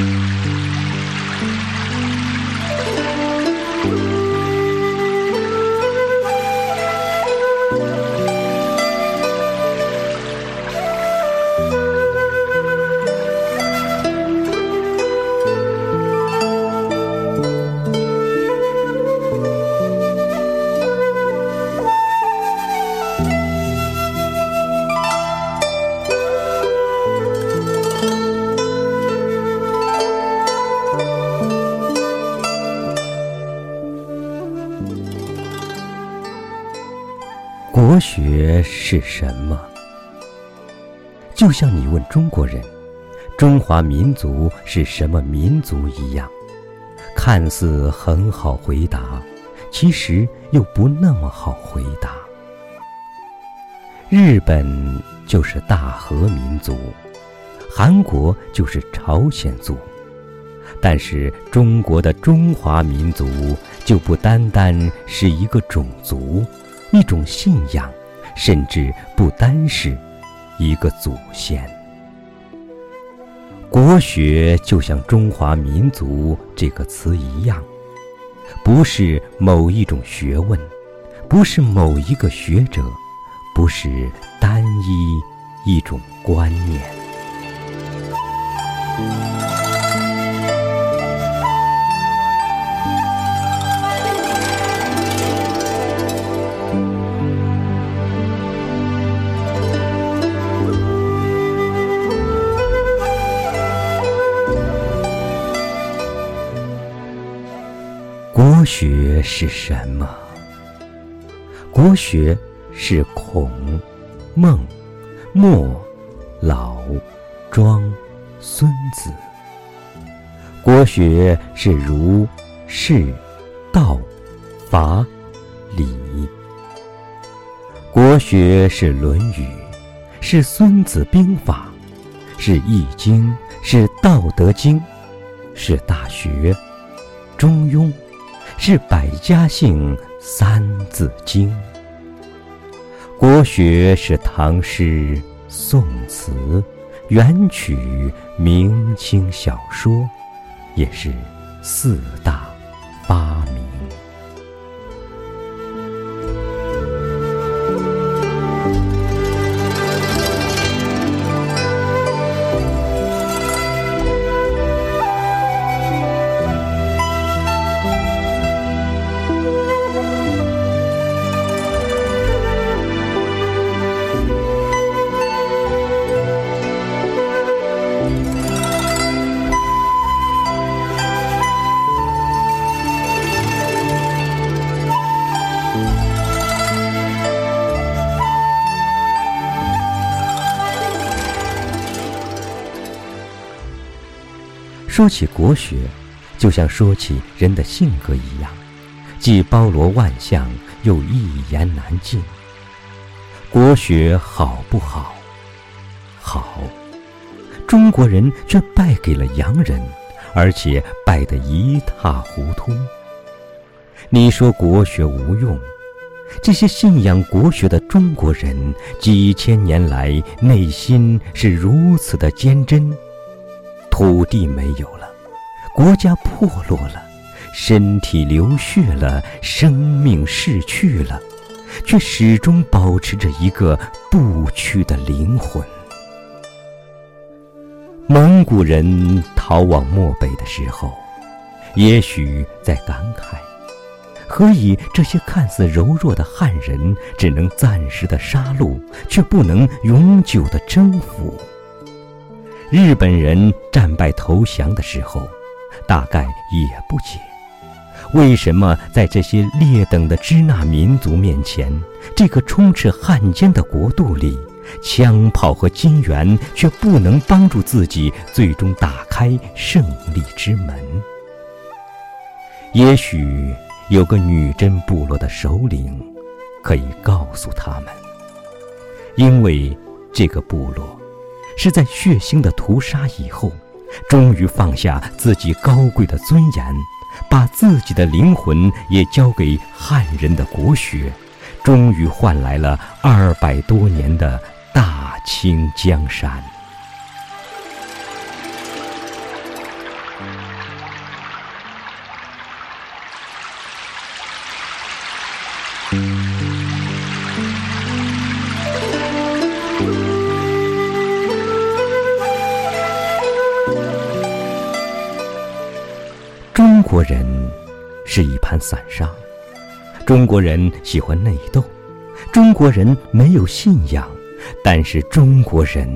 Mm-hmm. 国学是什么？就像你问中国人“中华民族是什么民族”一样，看似很好回答，其实又不那么好回答。日本就是大和民族，韩国就是朝鲜族，但是中国的中华民族就不单单是一个种族。一种信仰，甚至不单是一个祖先。国学就像“中华民族”这个词一样，不是某一种学问，不是某一个学者，不是单一一种观念。国学是什么？国学是孔、孟、墨、老、庄、孙子。国学是儒、释、道、法、礼。国学是《论语》，是《孙子兵法》，是《易经》，是《道德经》，是《大学》《中庸》。是百家姓《三字经》，国学是唐诗、宋词、元曲、明清小说，也是四大发明。说起国学，就像说起人的性格一样，既包罗万象，又一言难尽。国学好不好？好，中国人却败给了洋人，而且败得一塌糊涂。你说国学无用，这些信仰国学的中国人，几千年来内心是如此的坚贞。土地没有了，国家破落了，身体流血了，生命逝去了，却始终保持着一个不屈的灵魂。蒙古人逃往漠北的时候，也许在感慨：何以这些看似柔弱的汉人，只能暂时的杀戮，却不能永久的征服？日本人战败投降的时候，大概也不解，为什么在这些劣等的支那民族面前，这个充斥汉奸的国度里，枪炮和金元却不能帮助自己最终打开胜利之门？也许有个女真部落的首领，可以告诉他们，因为这个部落。是在血腥的屠杀以后，终于放下自己高贵的尊严，把自己的灵魂也交给汉人的国学，终于换来了二百多年的大清江山。国人是一盘散沙，中国人喜欢内斗，中国人没有信仰，但是中国人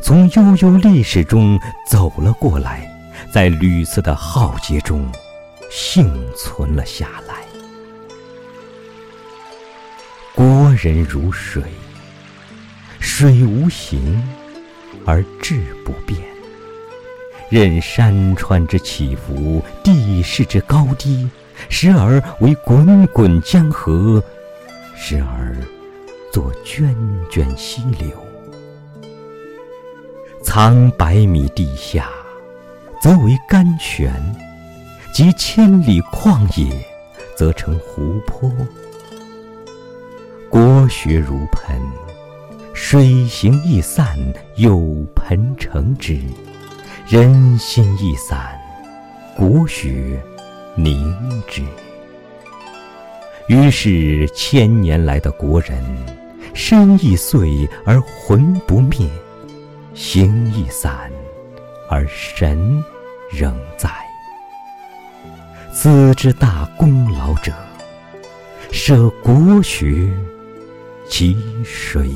从悠悠历史中走了过来，在屡次的浩劫中幸存了下来。国人如水，水无形而质不变。任山川之起伏，地势之高低，时而为滚滚江河，时而作涓涓溪流。藏百米地下，则为甘泉；及千里旷野，则成湖泊。国学如盆，水行易散，有盆成之。人心易散，国学凝之。于是千年来的国人，身易碎而魂不灭，形易散而神仍在。此之大功劳者，舍国学其谁？